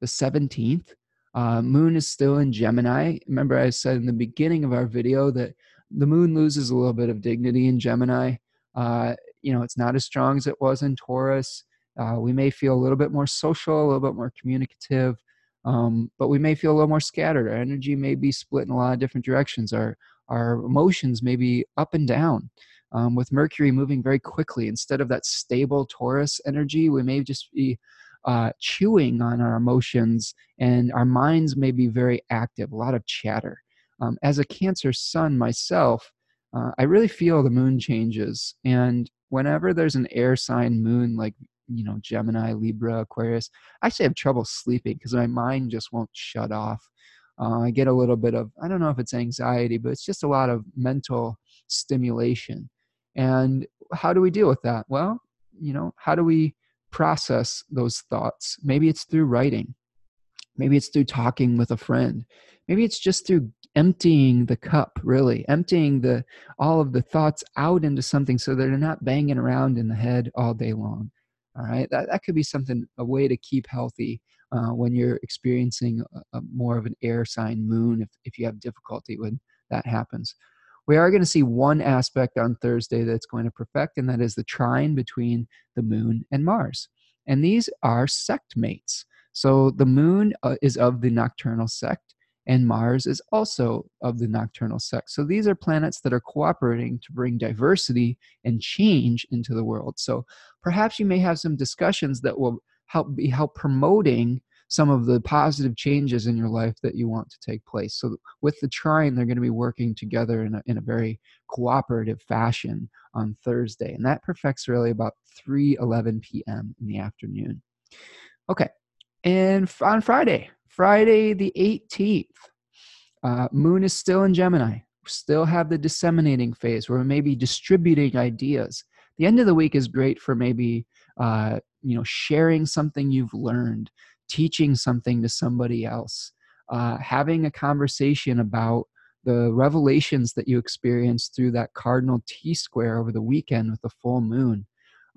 the 17th, uh, moon is still in Gemini. Remember, I said in the beginning of our video that the moon loses a little bit of dignity in Gemini. Uh, you know, it's not as strong as it was in Taurus. Uh, we may feel a little bit more social, a little bit more communicative, um, but we may feel a little more scattered. Our energy may be split in a lot of different directions. Our our emotions may be up and down um, with Mercury moving very quickly. Instead of that stable Taurus energy, we may just be uh, chewing on our emotions, and our minds may be very active, a lot of chatter. Um, as a Cancer sun myself, uh, I really feel the moon changes. And whenever there's an air sign moon, like you know Gemini, Libra, Aquarius, I actually have trouble sleeping because my mind just won't shut off. Uh, I get a little bit of I don't know if it's anxiety, but it's just a lot of mental stimulation. And how do we deal with that? Well, you know, how do we process those thoughts? Maybe it's through writing. Maybe it's through talking with a friend. Maybe it's just through emptying the cup, really, emptying the all of the thoughts out into something so they're not banging around in the head all day long. All right, that, that could be something, a way to keep healthy uh, when you're experiencing a, a more of an air sign moon, if, if you have difficulty when that happens we are going to see one aspect on Thursday that's going to perfect, and that is the trine between the moon and Mars. And these are sect mates. So the moon uh, is of the nocturnal sect, and Mars is also of the nocturnal sect. So these are planets that are cooperating to bring diversity and change into the world. So perhaps you may have some discussions that will help be help promoting some of the positive changes in your life that you want to take place. So with the trine, they're going to be working together in a, in a very cooperative fashion on Thursday. And that perfects really about 3 11 p.m. in the afternoon. Okay. And on Friday, Friday the 18th, uh, Moon is still in Gemini. Still have the disseminating phase where we may be distributing ideas. The end of the week is great for maybe uh, you know sharing something you've learned teaching something to somebody else, uh, having a conversation about the revelations that you experienced through that cardinal T square over the weekend with the full moon.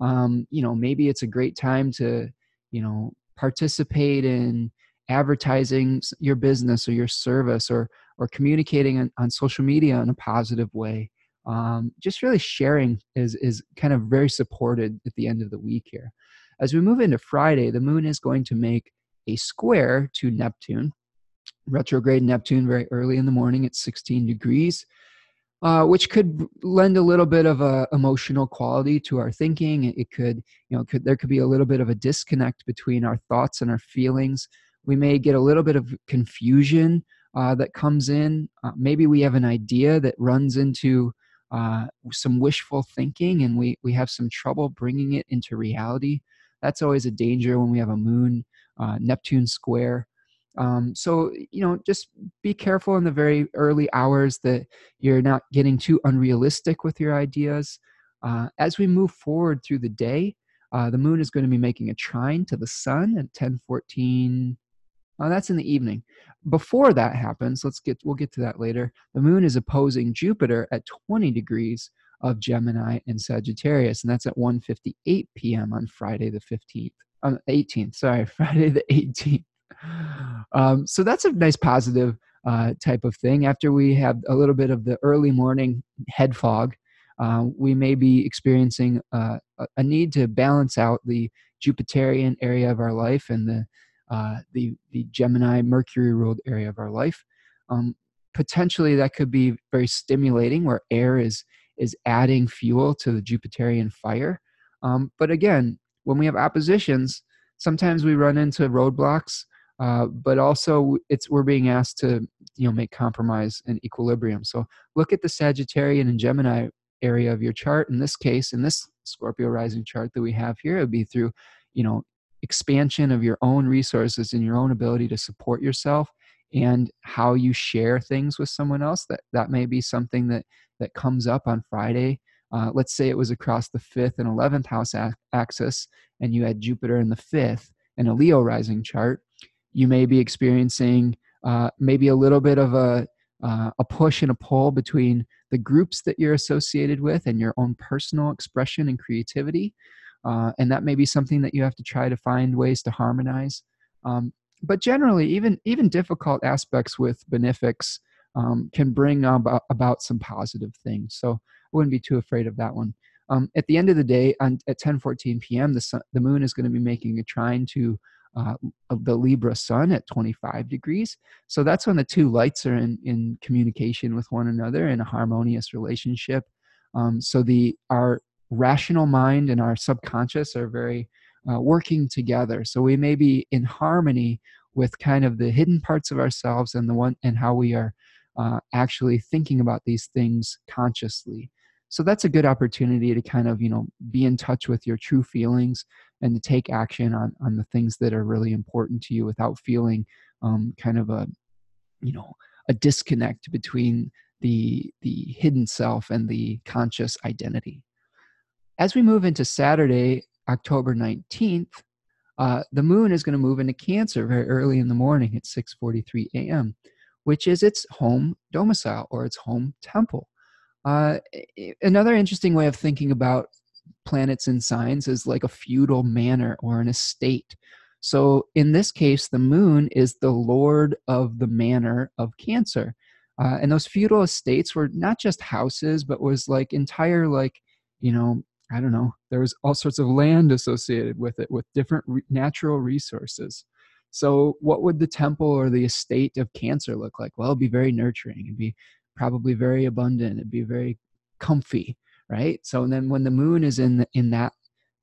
Um, you know, maybe it's a great time to, you know, participate in advertising your business or your service or or communicating on, on social media in a positive way. Um, just really sharing is is kind of very supported at the end of the week here. As we move into Friday, the moon is going to make a square to Neptune, retrograde Neptune, very early in the morning at 16 degrees, uh, which could lend a little bit of a emotional quality to our thinking. It could, you know, could there could be a little bit of a disconnect between our thoughts and our feelings. We may get a little bit of confusion uh, that comes in. Uh, maybe we have an idea that runs into uh, some wishful thinking, and we we have some trouble bringing it into reality. That's always a danger when we have a moon uh, Neptune square. Um, so, you know, just be careful in the very early hours that you're not getting too unrealistic with your ideas. Uh, as we move forward through the day, uh, the moon is going to be making a trine to the sun at 1014. Oh, that's in the evening. Before that happens, let's get we'll get to that later. The moon is opposing Jupiter at 20 degrees of Gemini and Sagittarius, and that's at 1:58 p.m. on Friday the 15th on the 18th. Sorry, Friday the 18th. Um, so that's a nice positive uh, type of thing. After we have a little bit of the early morning head fog, uh, we may be experiencing uh, a need to balance out the Jupiterian area of our life and the uh, the the Gemini Mercury ruled area of our life. Um, potentially, that could be very stimulating, where air is is adding fuel to the Jupiterian fire. Um, but again, when we have oppositions, sometimes we run into roadblocks, uh, but also it's we're being asked to you know make compromise and equilibrium. So look at the Sagittarian and Gemini area of your chart. In this case, in this Scorpio rising chart that we have here, it would be through you know expansion of your own resources and your own ability to support yourself and how you share things with someone else that that may be something that that comes up on friday uh, let's say it was across the fifth and 11th house axis, and you had Jupiter in the fifth and a Leo rising chart, you may be experiencing uh, maybe a little bit of a uh, a push and a pull between the groups that you're associated with and your own personal expression and creativity. Uh, and that may be something that you have to try to find ways to harmonize. Um, but generally, even even difficult aspects with benefics um, can bring about, about some positive things. So I wouldn't be too afraid of that one. Um, at the end of the day, on, at 10:14 p.m., the sun, the moon is going to be making a trine to uh, the Libra sun at 25 degrees. So that's when the two lights are in, in communication with one another in a harmonious relationship. Um, so the our rational mind and our subconscious are very uh, working together. So we may be in harmony with kind of the hidden parts of ourselves and the one and how we are uh, actually thinking about these things consciously so that's a good opportunity to kind of you know be in touch with your true feelings and to take action on on the things that are really important to you without feeling um, kind of a you know a disconnect between the the hidden self and the conscious identity as we move into saturday october 19th uh, the moon is going to move into cancer very early in the morning at 6.43 a.m which is its home domicile or its home temple uh, another interesting way of thinking about planets and signs is like a feudal manor or an estate. So in this case, the moon is the lord of the manor of Cancer. Uh, and those feudal estates were not just houses, but was like entire, like, you know, I don't know, there was all sorts of land associated with it with different re- natural resources. So, what would the temple or the estate of Cancer look like? Well, it'd be very nurturing. It'd be probably very abundant. It'd be very comfy, right? So and then when the moon is in the, in that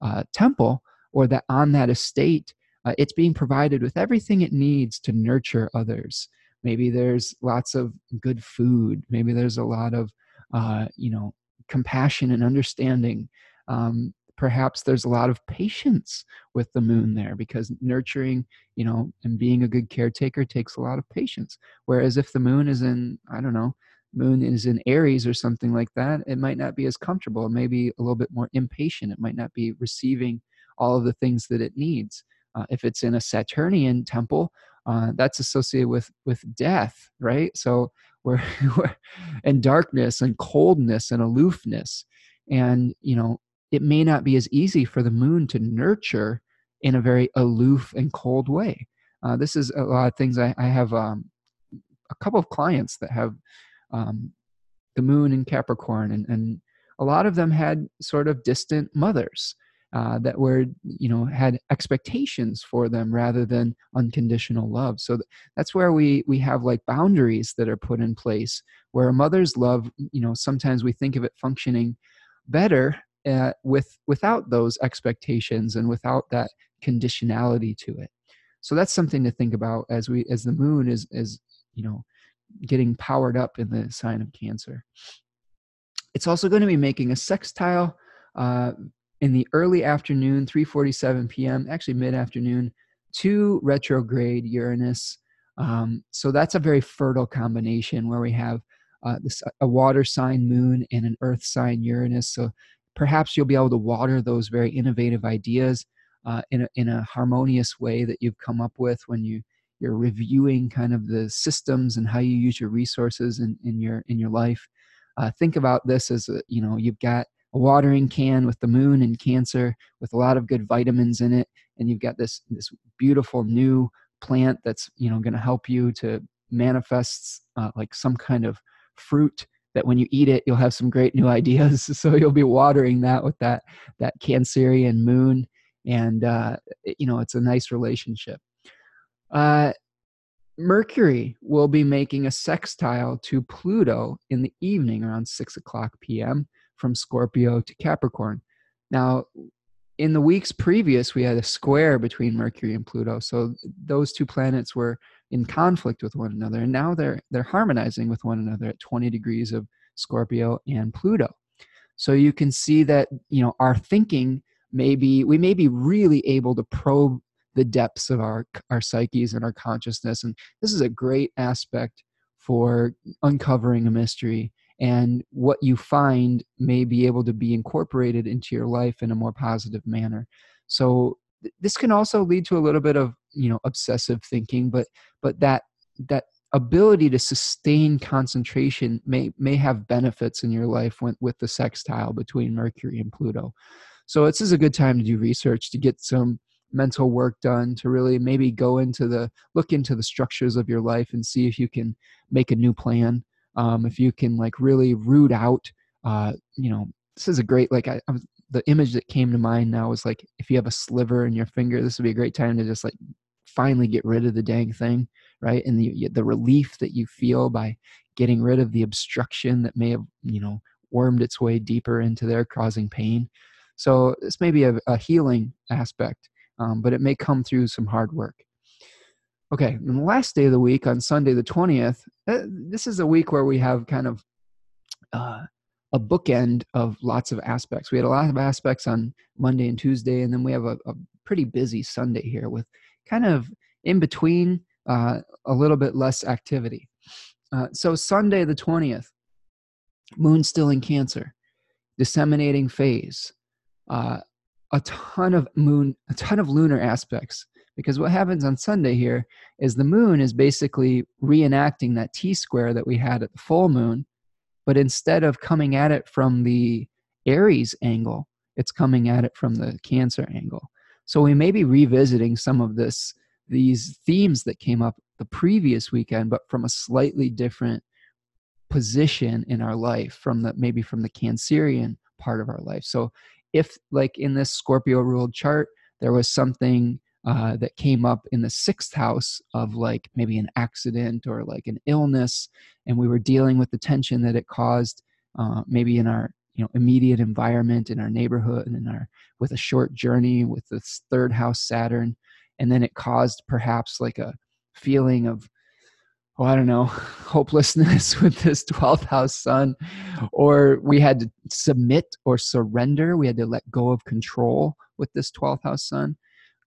uh, temple or that on that estate, uh, it's being provided with everything it needs to nurture others. Maybe there's lots of good food. Maybe there's a lot of uh, you know compassion and understanding. Um, perhaps there's a lot of patience with the moon there because nurturing you know and being a good caretaker takes a lot of patience whereas if the moon is in i don't know moon is in Aries or something like that, it might not be as comfortable. It may be a little bit more impatient. It might not be receiving all of the things that it needs. Uh, if it's in a Saturnian temple, uh, that's associated with with death, right? So we're, we're and darkness and coldness and aloofness, and you know it may not be as easy for the moon to nurture in a very aloof and cold way. Uh, this is a lot of things I, I have um, a couple of clients that have um, the moon in Capricorn, and, and a lot of them had sort of distant mothers uh, that were, you know, had expectations for them rather than unconditional love. So th- that's where we we have like boundaries that are put in place where a mother's love, you know, sometimes we think of it functioning better uh, with without those expectations and without that conditionality to it. So that's something to think about as we as the moon is is you know getting powered up in the sign of Cancer. It's also going to be making a sextile uh, in the early afternoon, 3:47 p.m., actually mid-afternoon, to retrograde Uranus. Um, so that's a very fertile combination where we have uh, this, a water sign moon and an earth sign Uranus. So perhaps you'll be able to water those very innovative ideas uh, in, a, in a harmonious way that you've come up with when you you're reviewing kind of the systems and how you use your resources in, in your in your life. Uh, think about this as a, you know you've got a watering can with the moon and cancer with a lot of good vitamins in it and you've got this this beautiful new plant that's you know going to help you to manifest uh, like some kind of fruit that when you eat it you'll have some great new ideas so you'll be watering that with that that cancerian moon and uh, you know it's a nice relationship uh, Mercury will be making a sextile to Pluto in the evening around 6 o'clock p.m. from Scorpio to Capricorn. Now, in the weeks previous, we had a square between Mercury and Pluto. So those two planets were in conflict with one another. And now they're, they're harmonizing with one another at 20 degrees of Scorpio and Pluto. So you can see that, you know, our thinking may be, we may be really able to probe the depths of our our psyches and our consciousness and this is a great aspect for uncovering a mystery and what you find may be able to be incorporated into your life in a more positive manner so th- this can also lead to a little bit of you know obsessive thinking but but that that ability to sustain concentration may may have benefits in your life when, with the sextile between Mercury and Pluto. So this is a good time to do research to get some mental work done to really maybe go into the look into the structures of your life and see if you can make a new plan. Um, if you can like really root out, uh, you know, this is a great like I, I the image that came to mind now was like if you have a sliver in your finger, this would be a great time to just like finally get rid of the dang thing, right? And the the relief that you feel by getting rid of the obstruction that may have you know wormed its way deeper into there, causing pain. So this may be a, a healing aspect, um, but it may come through some hard work. Okay, and the last day of the week on Sunday the twentieth, uh, this is a week where we have kind of uh, a bookend of lots of aspects. We had a lot of aspects on Monday and Tuesday, and then we have a, a pretty busy Sunday here with kind of in between uh, a little bit less activity. Uh, so Sunday the 20th, moon still in Cancer, disseminating phase, uh, a ton of moon, a ton of lunar aspects. Because what happens on Sunday here is the moon is basically reenacting that T square that we had at the full moon but instead of coming at it from the Aries angle, it's coming at it from the Cancer angle. So we may be revisiting some of this these themes that came up the previous weekend, but from a slightly different position in our life, from the maybe from the Cancerian part of our life. So if like in this Scorpio ruled chart, there was something uh, that came up in the sixth house of like maybe an accident or like an illness and we were dealing with the tension that it caused uh, maybe in our you know immediate environment in our neighborhood and in our with a short journey with this third house saturn. And then it caused perhaps like a feeling of oh i don't know hopelessness with this 12th house sun. Or we had to submit or surrender. We had to let go of control with this 12th house sun.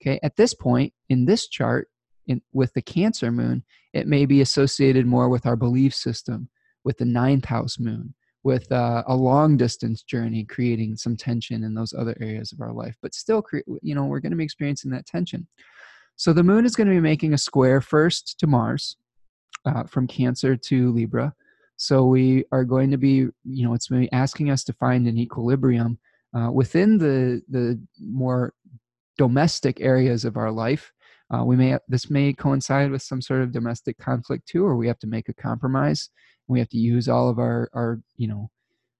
Okay, at this point in this chart, in, with the Cancer moon, it may be associated more with our belief system, with the ninth house moon, with uh, a long distance journey, creating some tension in those other areas of our life. But still, you know, we're going to be experiencing that tension. So the moon is going to be making a square first to Mars, uh, from Cancer to Libra. So we are going to be, you know, it's asking us to find an equilibrium uh, within the the more domestic areas of our life. Uh, we may this may coincide with some sort of domestic conflict too, or we have to make a compromise. We have to use all of our our you know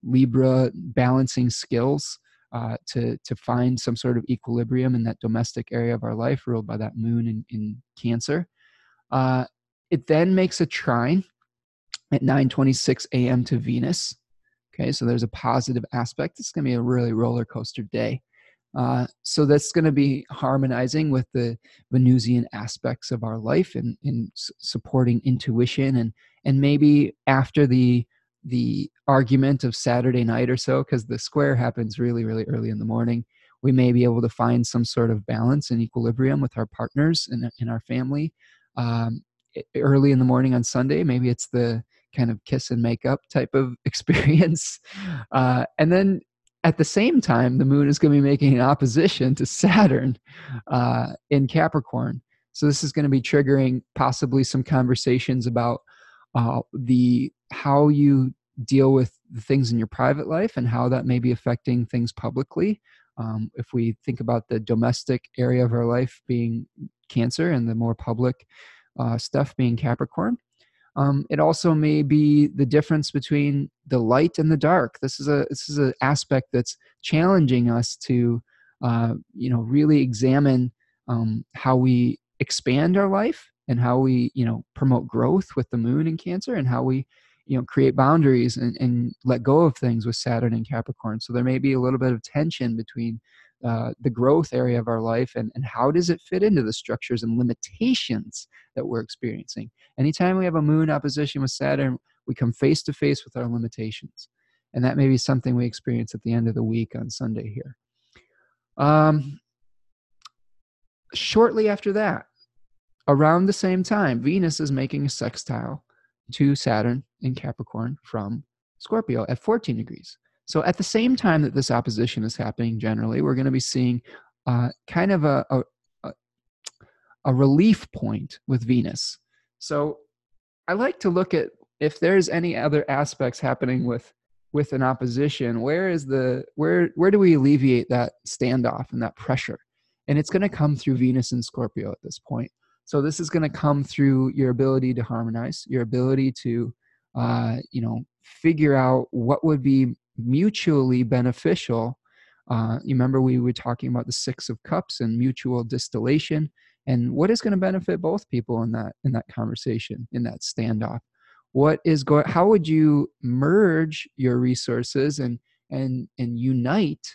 Libra balancing skills uh, to to find some sort of equilibrium in that domestic area of our life, ruled by that moon in, in Cancer. Uh, it then makes a trine at 9:26 a.m. to Venus. Okay, so there's a positive aspect. It's going to be a really roller coaster day. Uh, so that's going to be harmonizing with the Venusian aspects of our life and, and supporting intuition and and maybe after the the argument of Saturday night or so, because the square happens really really early in the morning, we may be able to find some sort of balance and equilibrium with our partners and in our family. Um, early in the morning on Sunday, maybe it's the kind of kiss and make up type of experience. Uh, and then at the same time, the moon is going to be making an opposition to Saturn uh, in Capricorn. So this is going to be triggering possibly some conversations about uh, the how you deal with the things in your private life and how that may be affecting things publicly. Um, if we think about the domestic area of our life being Cancer and the more public uh, stuff being Capricorn, um, it also may be the difference between the light and the dark. This is a this is an aspect that's challenging us to, uh, you know, really examine um, how we expand our life and how we, you know, promote growth with the moon in Cancer and how we, you know, create boundaries and, and let go of things with Saturn and Capricorn. So there may be a little bit of tension between uh, the growth area of our life and, and how does it fit into the structures and limitations that we're experiencing. Anytime we have a moon opposition with Saturn, we come face to face with our limitations. And that may be something we experience at the end of the week on Sunday here. Um, shortly after that, around the same time, Venus is making a sextile to Saturn in Capricorn from Scorpio at 14 degrees. So at the same time that this opposition is happening, generally, we're going to be seeing uh, kind of a, a, a relief point with Venus. So I like to look at if there's any other aspects happening with with an opposition where is the where where do we alleviate that standoff and that pressure and it's going to come through venus and scorpio at this point so this is going to come through your ability to harmonize your ability to uh, you know figure out what would be mutually beneficial. Uh, you remember we were talking about the six of cups and mutual distillation and what is going to benefit both people in that in that conversation in that standoff? What is going how would you merge your resources and and and unite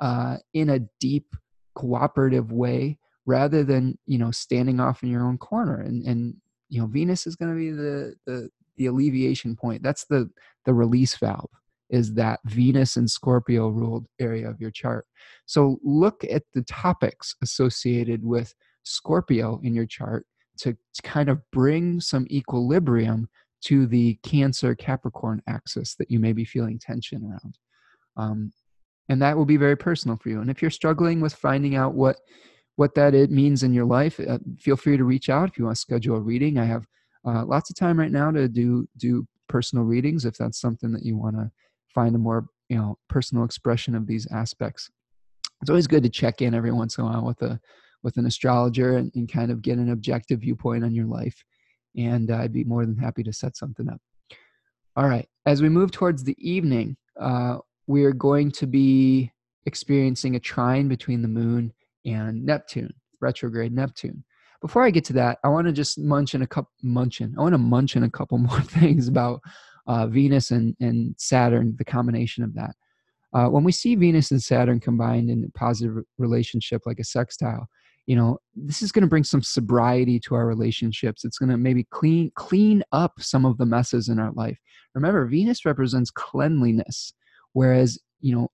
uh, in a deep cooperative way rather than you know standing off in your own corner and and you know venus is going to be the the the alleviation point that's the the release valve is that venus and scorpio ruled area of your chart so look at the topics associated with scorpio in your chart to, to kind of bring some equilibrium to the Cancer Capricorn axis that you may be feeling tension around. Um, and that will be very personal for you. And if you're struggling with finding out what what that it means in your life, uh, feel free to reach out if you want to schedule a reading. I have uh, lots of time right now to do do personal readings if that's something that you want to find a more you know personal expression of these aspects. It's always good to check in every once in a while with a with an astrologer and, and kind of get an objective viewpoint on your life and uh, I'd be more than happy to set something up. All right, as we move towards the evening, uh, we're going to be experiencing a trine between the moon and Neptune, retrograde Neptune. Before I get to that, I want to just munch in a couple munchin. I want to munch in a couple more things about uh, Venus and, and Saturn, the combination of that. Uh, when we see Venus and Saturn combined in a positive relationship like a sextile, you know this is going to bring some sobriety to our relationships it's going to maybe clean clean up some of the messes in our life remember venus represents cleanliness whereas you know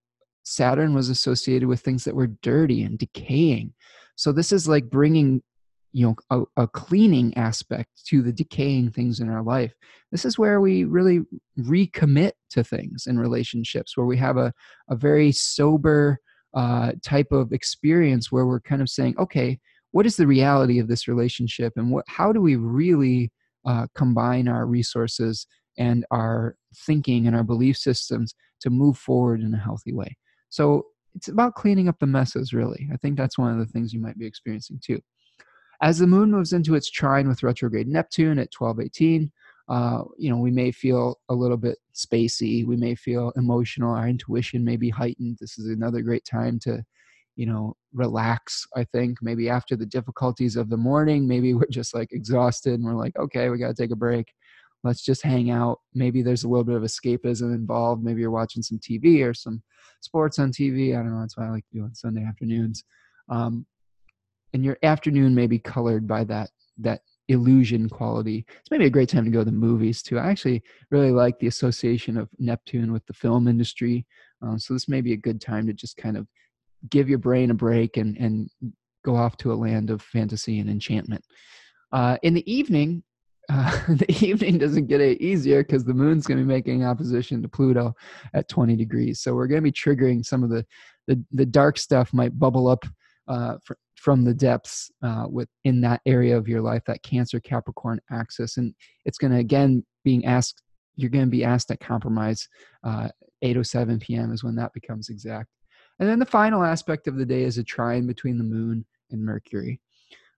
saturn was associated with things that were dirty and decaying so this is like bringing you know a, a, cleaning aspect to the decaying things in our life this is where we really recommit to things in relationships where we have a, a very sober uh, type of experience where we're kind of saying, okay, what is the reality of this relationship, and what how do we really uh, combine our resources and our thinking and our belief systems to move forward in a healthy way? So it's about cleaning up the messes, really. I think that's one of the things you might be experiencing too. As the moon moves into its trine with retrograde Neptune at 1218, uh, you know, we may feel a little bit spacey. We may feel emotional. Our intuition may be heightened. This is another great time to, you know, relax. I think maybe after the difficulties of the morning, maybe we're just like exhausted and we're like, okay, we got to take a break. Let's just hang out. Maybe there's a little bit of escapism involved. Maybe you're watching some TV or some sports on TV. I don't know. That's what I like to do on Sunday afternoons. Um, and your afternoon may be colored by that that illusion quality. It's maybe a great time to go to the movies too. I actually really like the association of Neptune with the film industry. Um, so this may be a good time to just kind of give your brain a break and and go off to a land of fantasy and enchantment. Uh, in the evening, uh, the evening doesn't get any easier because the moon's going to be making opposition to Pluto at 20 degrees. So we're going to be triggering some of the, the, the dark stuff might bubble up uh, for, from the depths uh, within that area of your life, that Cancer Capricorn axis, and it's going to again being asked. You're going to be asked at compromise. Uh, 8:07 p.m. is when that becomes exact. And then the final aspect of the day is a trine between the Moon and Mercury.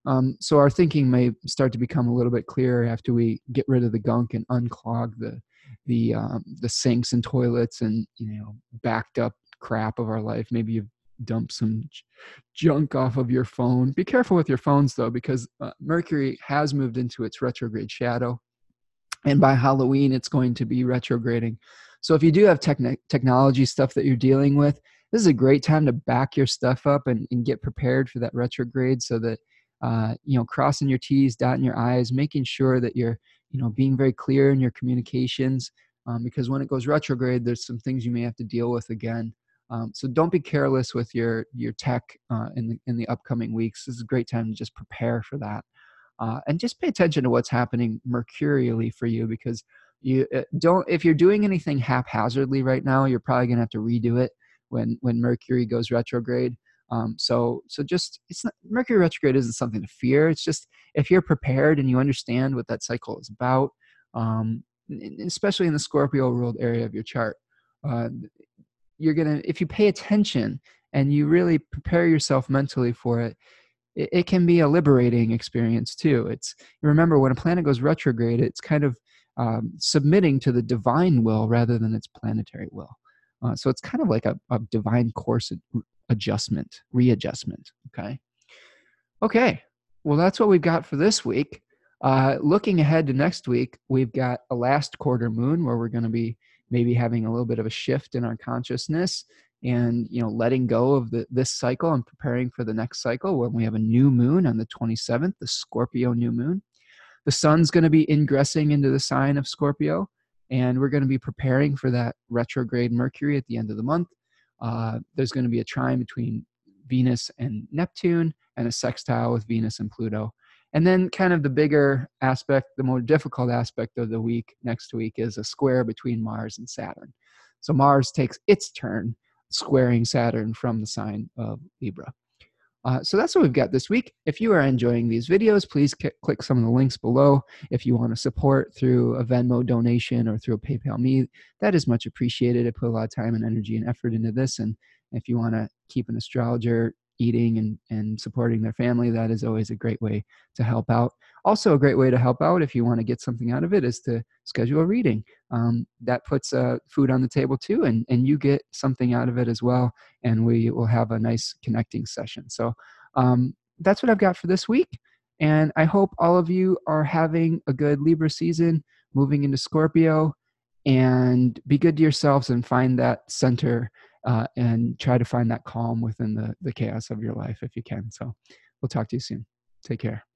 Um, so our thinking may start to become a little bit clearer after we get rid of the gunk and unclog the the um, the sinks and toilets and you know backed up crap of our life. Maybe you've dumped some junk off of your phone. Be careful with your phones though, because uh, Mercury has moved into its retrograde shadow. And by Halloween, it's going to be retrograding. So if you do have techn- technology stuff that you're dealing with, this is a great time to back your stuff up and, and get prepared for that retrograde so that, uh, you know, crossing your T's, dotting your I's, making sure that you're, you know, being very clear in your communications. Um, because when it goes retrograde, there's some things you may have to deal with again um, so don't be careless with your your tech uh, in the in the upcoming weeks. This is a great time to just prepare for that, uh, and just pay attention to what's happening mercurially for you because you uh, don't if you're doing anything haphazardly right now, you're probably gonna have to redo it when when Mercury goes retrograde. Um, so so just it's not, Mercury retrograde isn't something to fear. It's just if you're prepared and you understand what that cycle is about, um, especially in the Scorpio ruled area of your chart. Uh, you're gonna, if you pay attention and you really prepare yourself mentally for it, it, can be a liberating experience too. It's remember when a planet goes retrograde, it's kind of um, submitting to the divine will rather than its planetary will. Uh, so it's kind of like a, a divine course adjustment, readjustment. Okay. Okay. Well, that's what we've got for this week. Uh, looking ahead to next week, we've got a last quarter moon where we're going to be maybe having a little bit of a shift in our consciousness and you know letting go of the, this cycle and preparing for the next cycle when we have a new moon on the 27th the scorpio new moon the sun's going to be ingressing into the sign of scorpio and we're going to be preparing for that retrograde mercury at the end of the month. Uh, there's going to be a trine between venus and neptune and a sextile with venus and pluto. And then kind of the bigger aspect the more difficult aspect of the week next week is a square between mars and saturn. So mars takes its turn squaring Saturn from the sign of Libra. Uh, so that's what we've got this week. If you are enjoying these videos, please click some of the links below. If you want to support through a Venmo donation or through a PayPal me, that is much appreciated. I put a lot of time and energy and effort into this. And if you want to keep an astrologer eating and, and supporting their family, that is always a great way to help out. Also, a great way to help out if you want to get something out of it is to schedule a reading. Um, that puts uh, food on the table too, and, and you get something out of it as well. And we will have a nice connecting session. So um, that's what I've got for this week. And I hope all of you are having a good Libra season, moving into Scorpio, and be good to yourselves and find that center uh, and try to find that calm within the, the chaos of your life if you can. So we'll talk to you soon. Take care.